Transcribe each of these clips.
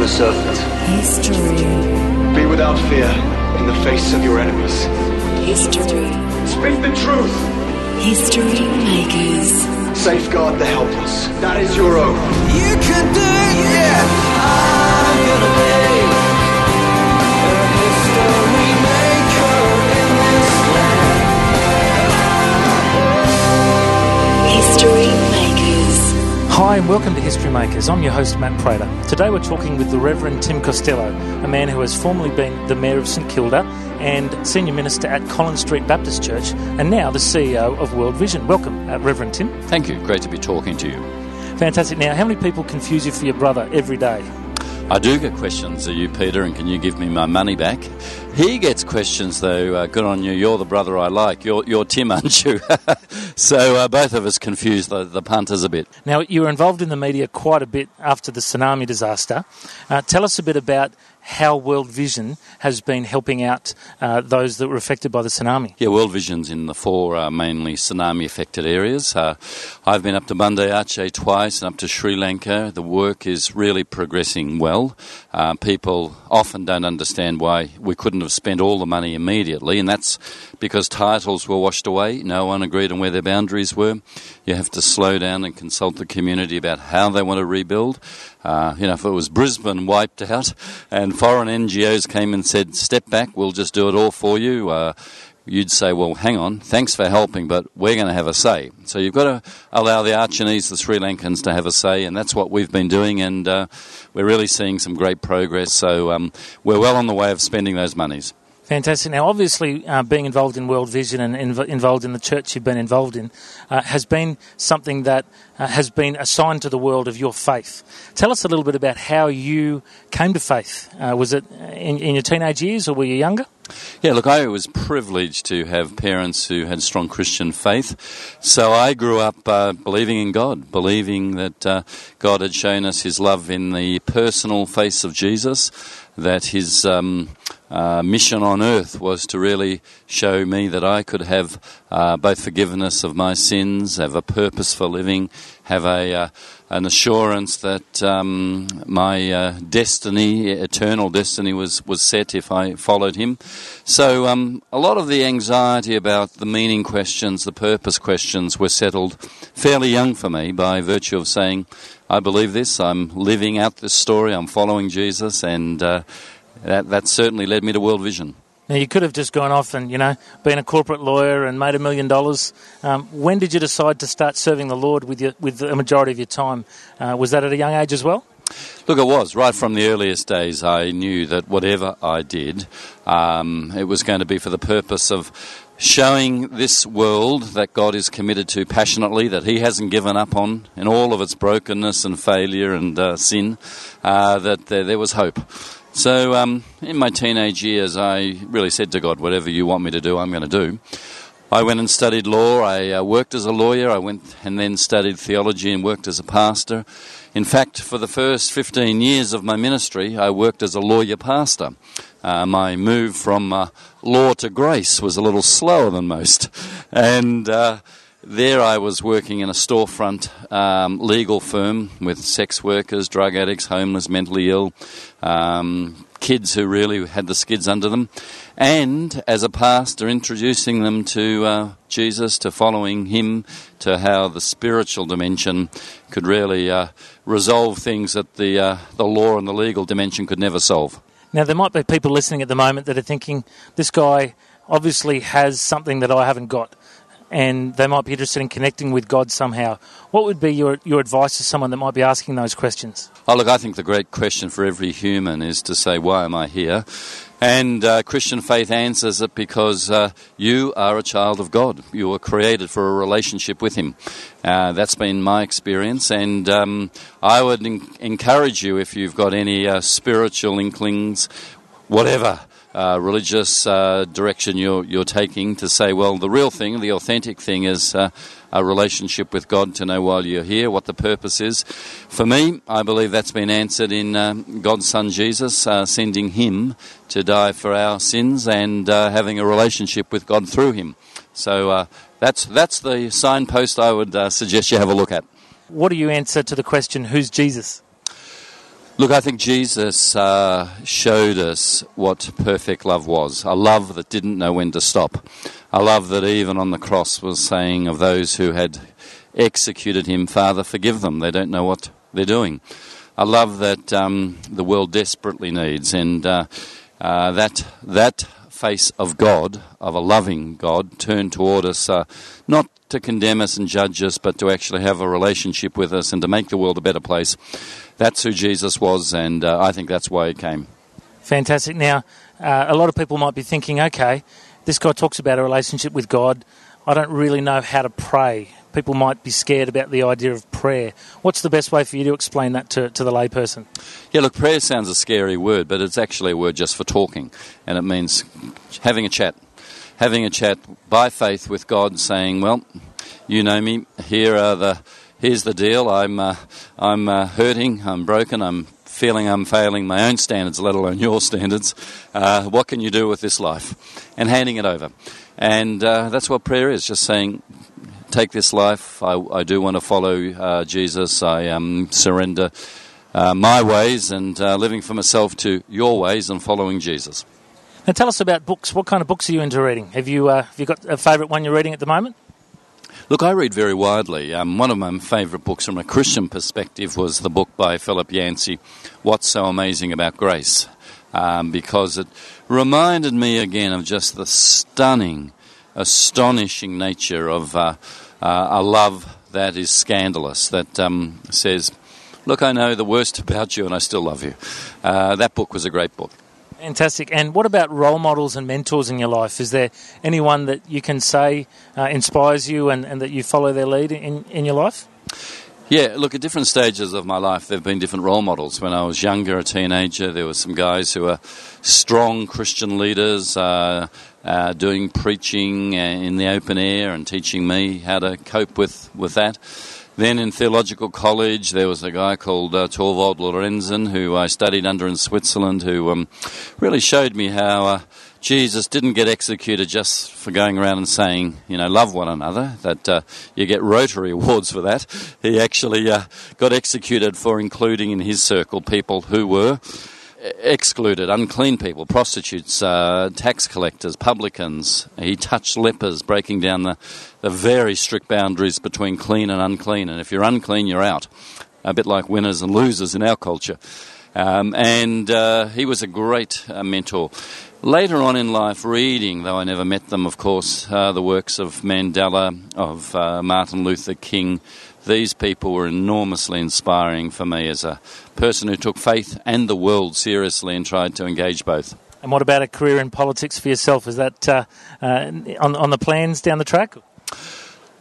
on a serpent. History. Be without fear in the face of your enemies. History. Speak the truth. History makers. Safeguard the helpless. That is your oath. You could do it, yeah. I'm gonna Hi, and welcome to History Makers. I'm your host, Matt Prater. Today we're talking with the Reverend Tim Costello, a man who has formerly been the Mayor of St Kilda and Senior Minister at Collins Street Baptist Church, and now the CEO of World Vision. Welcome, uh, Reverend Tim. Thank you. Great to be talking to you. Fantastic. Now, how many people confuse you for your brother every day? I do get questions. Are you Peter and can you give me my money back? He gets questions though. Uh, good on you. You're the brother I like. You're, you're Tim, aren't you? so uh, both of us confuse the, the punters a bit. Now, you were involved in the media quite a bit after the tsunami disaster. Uh, tell us a bit about how World Vision has been helping out uh, those that were affected by the tsunami. Yeah, World Vision's in the four uh, mainly tsunami affected areas. Uh, I've been up to Banda Aceh twice and up to Sri Lanka. The work is really progressing well. Uh, people often don't understand why we couldn't have spent all the money immediately, and that's because titles were washed away. No one agreed on where their boundaries were. You have to slow down and consult the community about how they want to rebuild. Uh, you know, if it was Brisbane wiped out and foreign NGOs came and said, step back, we'll just do it all for you, uh, you'd say, well, hang on, thanks for helping, but we're going to have a say. So you've got to allow the Acehnese, the Sri Lankans, to have a say, and that's what we've been doing, and uh, we're really seeing some great progress. So um, we're well on the way of spending those monies. Fantastic. Now, obviously, uh, being involved in World Vision and inv- involved in the church you've been involved in uh, has been something that uh, has been assigned to the world of your faith. Tell us a little bit about how you came to faith. Uh, was it in, in your teenage years or were you younger? Yeah, look, I was privileged to have parents who had strong Christian faith. So I grew up uh, believing in God, believing that uh, God had shown us His love in the personal face of Jesus, that His um, uh, mission on earth was to really show me that I could have uh, both forgiveness of my sins, have a purpose for living, have a uh, an assurance that um, my uh, destiny, eternal destiny, was was set if I followed Him. So um, a lot of the anxiety about the meaning questions, the purpose questions, were settled fairly young for me by virtue of saying, "I believe this. I'm living out this story. I'm following Jesus," and uh, that, that certainly led me to World Vision. Now, you could have just gone off and, you know, been a corporate lawyer and made a million dollars. Um, when did you decide to start serving the Lord with, your, with a majority of your time? Uh, was that at a young age as well? Look, it was. Right from the earliest days, I knew that whatever I did, um, it was going to be for the purpose of showing this world that God is committed to passionately, that He hasn't given up on in all of its brokenness and failure and uh, sin, uh, that there, there was hope. So, um, in my teenage years, I really said to God, whatever you want me to do, I'm going to do. I went and studied law. I uh, worked as a lawyer. I went and then studied theology and worked as a pastor. In fact, for the first 15 years of my ministry, I worked as a lawyer pastor. Uh, my move from uh, law to grace was a little slower than most. And uh, there I was working in a storefront um, legal firm with sex workers, drug addicts, homeless, mentally ill, um, kids who really had the skids under them, and as a pastor, introducing them to uh, Jesus, to following Him, to how the spiritual dimension could really uh, resolve things that the uh, the law and the legal dimension could never solve. Now, there might be people listening at the moment that are thinking, this guy obviously has something that I haven't got and they might be interested in connecting with God somehow. What would be your, your advice to someone that might be asking those questions? Oh, look, I think the great question for every human is to say, why am I here? And uh, Christian faith answers it because uh, you are a child of God. You were created for a relationship with Him. Uh, that's been my experience, and um, I would en- encourage you if you've got any uh, spiritual inklings, whatever uh, religious uh, direction you're, you're taking to say, well, the real thing, the authentic thing is uh, a relationship with God to know while you're here what the purpose is. For me, I believe that's been answered in uh, God's Son Jesus, uh, sending Him to die for our sins and uh, having a relationship with God through Him. So that's, that's the signpost I would suggest you have a look at. What do you answer to the question, who's Jesus? Look, I think Jesus uh, showed us what perfect love was a love that didn't know when to stop, a love that even on the cross was saying of those who had executed him, Father, forgive them, they don't know what they're doing. A love that um, the world desperately needs, and uh, uh, that that face of God, of a loving God, turned toward us, uh, not to condemn us and judge us, but to actually have a relationship with us and to make the world a better place. That's who Jesus was, and uh, I think that's why he came. Fantastic. Now, uh, a lot of people might be thinking, okay, this guy talks about a relationship with God. I don't really know how to pray. People might be scared about the idea of prayer. What's the best way for you to explain that to, to the layperson? Yeah, look, prayer sounds a scary word, but it's actually a word just for talking, and it means having a chat. Having a chat by faith with God, saying, "Well, you know me. Here are the here's the deal. I'm uh, I'm uh, hurting. I'm broken. I'm feeling I'm failing my own standards, let alone your standards. Uh, what can you do with this life? And handing it over. And uh, that's what prayer is. Just saying, take this life. I, I do want to follow uh, Jesus. I um, surrender uh, my ways and living for myself to your ways and following Jesus. Now, tell us about books. What kind of books are you into reading? Have you have you got a favourite one you're reading at the moment? Look, I read very widely. Um, one of my favourite books from a Christian perspective was the book by Philip Yancey, What's So Amazing About Grace, um, because it reminded me again of just the stunning, astonishing nature of uh, uh, a love that is scandalous, that um, says, Look, I know the worst about you and I still love you. Uh, that book was a great book. Fantastic. And what about role models and mentors in your life? Is there anyone that you can say uh, inspires you and, and that you follow their lead in, in your life? Yeah, look, at different stages of my life, there have been different role models. When I was younger, a teenager, there were some guys who were strong Christian leaders, uh, uh, doing preaching in the open air and teaching me how to cope with, with that. Then in theological college, there was a guy called uh, Thorwald Lorenzen who I studied under in Switzerland, who um, really showed me how uh, Jesus didn't get executed just for going around and saying, you know, love one another, that uh, you get Rotary Awards for that. He actually uh, got executed for including in his circle people who were excluded unclean people, prostitutes, uh, tax collectors, publicans. He touched lepers, breaking down the, the very strict boundaries between clean and unclean. And if you're unclean, you're out. A bit like winners and losers in our culture. Um, and uh, he was a great uh, mentor. Later on in life, reading, though I never met them, of course, uh, the works of Mandela, of uh, Martin Luther King, these people were enormously inspiring for me as a person who took faith and the world seriously and tried to engage both. And what about a career in politics for yourself? Is that uh, uh, on, on the plans down the track?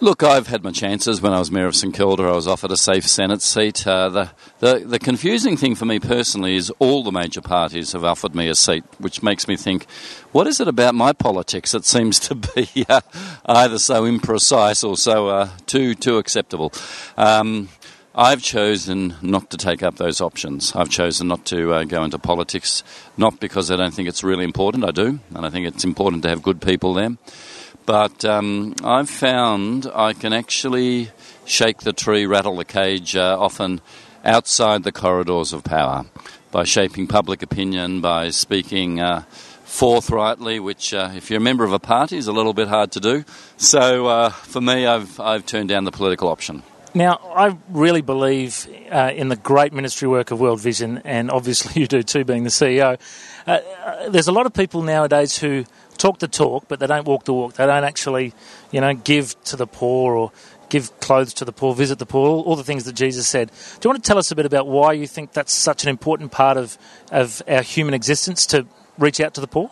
Look, I've had my chances. When I was mayor of St Kilda, I was offered a safe Senate seat. Uh, the, the, the confusing thing for me personally is all the major parties have offered me a seat, which makes me think, what is it about my politics that seems to be uh, either so imprecise or so uh, too too acceptable? Um, I've chosen not to take up those options. I've chosen not to uh, go into politics, not because I don't think it's really important. I do, and I think it's important to have good people there. But um, I've found I can actually shake the tree, rattle the cage, uh, often outside the corridors of power by shaping public opinion, by speaking uh, forthrightly, which, uh, if you're a member of a party, is a little bit hard to do. So uh, for me, I've, I've turned down the political option. Now, I really believe uh, in the great ministry work of World Vision, and obviously you do too, being the CEO. Uh, uh, there's a lot of people nowadays who talk the talk, but they don't walk the walk. They don't actually, you know, give to the poor or give clothes to the poor, visit the poor, all, all, the things that Jesus said. Do you want to tell us a bit about why you think that's such an important part of, of our human existence to reach out to the poor?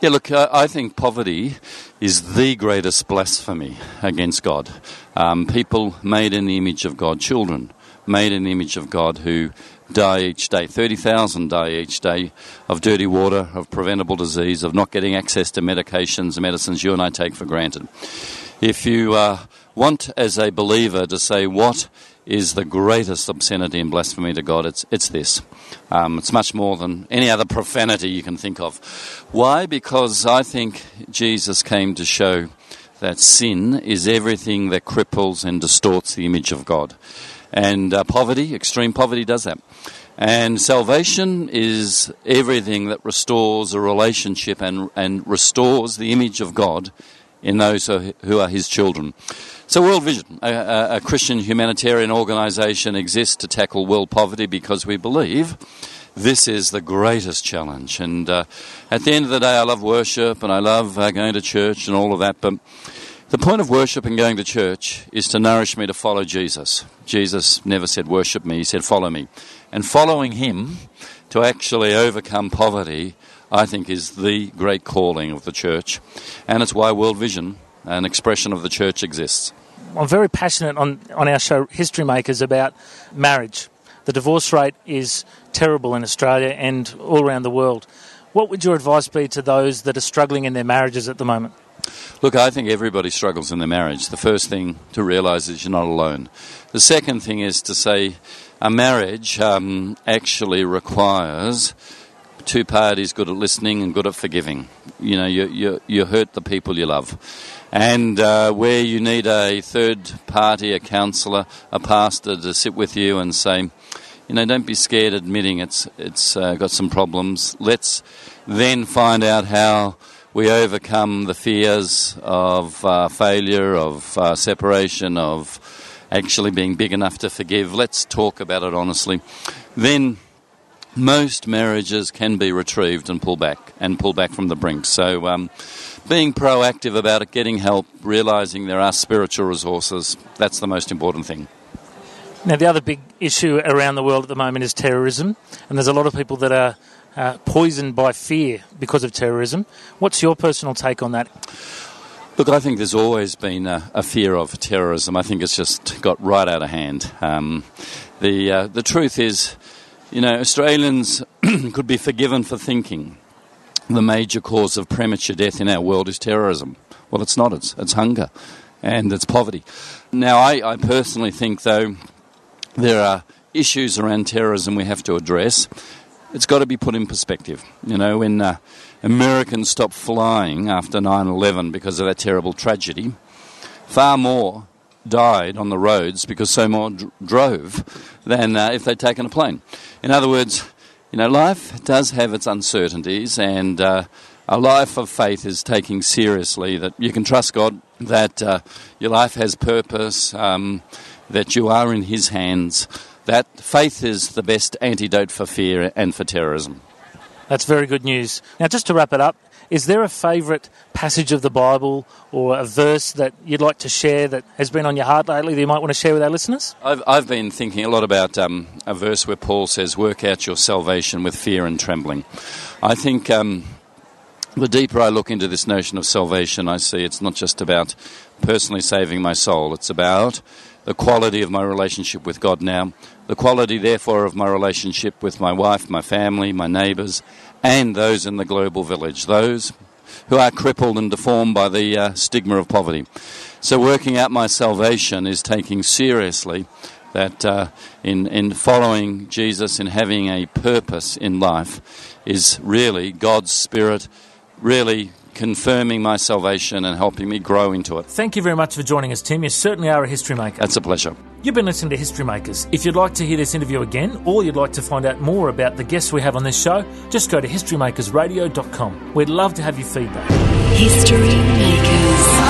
Yeah, look, I think poverty is the greatest blasphemy against God. Um, people made in the image of God, children made in the image of God who die each day. 30,000 die each day of dirty water, of preventable disease, of not getting access to medications and medicines you and I take for granted. If you uh, want, as a believer, to say what is the greatest obscenity and blasphemy to God, it's, it's this. Um, it's much more than any other profanity you can think of. Why? Because I think Jesus came to show that sin is everything that cripples and distorts the image of God. And uh, poverty, extreme poverty, does that. And salvation is everything that restores a relationship and, and restores the image of God in those who are His children. So, World Vision, a, a, Christian humanitarian organisation, exists to tackle world poverty because we believe this is the greatest challenge. And uh, at the end of the day, I love worship and I love uh, going to church and all of that. But the point of worship and going to church is to nourish me to follow Jesus. Jesus never said, Worship me, he said, Follow me. And following him to actually overcome poverty, I think, is the great calling of the church. And it's why World Vision, an expression of the church, exists. I'm very passionate on, on our show, History Makers, about marriage. The divorce rate is terrible in Australia and all around the world. What would your advice be to those that are struggling in their marriages at the moment? Look, I think everybody struggles in their marriage. The first thing to realise is you're not alone. The second thing is to say a marriage um, actually requires two parties good at listening and good at forgiving. You know, you, you, you hurt the people you love. And uh, where you need a third party, a counsellor, a pastor to sit with you and say, you know, don't be scared admitting it's, it's uh, got some problems. Let's then find out how we overcome the fears of uh, failure, of uh, separation, of actually being big enough to forgive. Let's talk about it honestly. Then most marriages can be retrieved and pull back and pull back from the brink. So, um, being proactive about it, getting help, realizing there are spiritual resources, that's the most important thing. Now, the other big issue around the world at the moment is terrorism, and there's a lot of people that are uh, poisoned by fear because of terrorism. What's your personal take on that? Look, I think there's always been a, a fear of terrorism. I think it's just got right out of hand. Um, the uh, the truth is, you know, Australians could be forgiven for thinking the major cause of premature death in our world is terrorism. Well, it's not. It's it's hunger, and it's poverty. Now, I, I personally think though there are issues around terrorism we have to address. It's got to be put in perspective. You know, when uh, Americans stopped flying after 9 11 because of that terrible tragedy, far more died on the roads because so more dr- drove than uh, if they'd taken a plane. In other words, you know, life does have its uncertainties, and uh, a life of faith is taking seriously that you can trust God, that uh, your life has purpose, um, that you are in His hands. That faith is the best antidote for fear and for terrorism. That's very good news. Now, just to wrap it up, is there a favourite passage of the Bible or a verse that you'd like to share that has been on your heart lately that you might want to share with our listeners? I've, I've been thinking a lot about um, a verse where Paul says, Work out your salvation with fear and trembling. I think um, the deeper I look into this notion of salvation, I see it's not just about personally saving my soul, it's about the quality of my relationship with God now, the quality, therefore, of my relationship with my wife, my family, my neighbours, and those in the global village, those who are crippled and deformed by the uh, stigma of poverty. So, working out my salvation is taking seriously that uh, in, in following Jesus and having a purpose in life is really God's Spirit really confirming my salvation and helping me grow into it. Thank you very much for joining us, Tim. You certainly are a history maker. That's a pleasure. You've been listening to History Makers. If you'd like to hear this interview again, or you'd like to find out more about the guests we have on this show, just go to historymakersradio.com. We'd love to have your feedback. History Makers.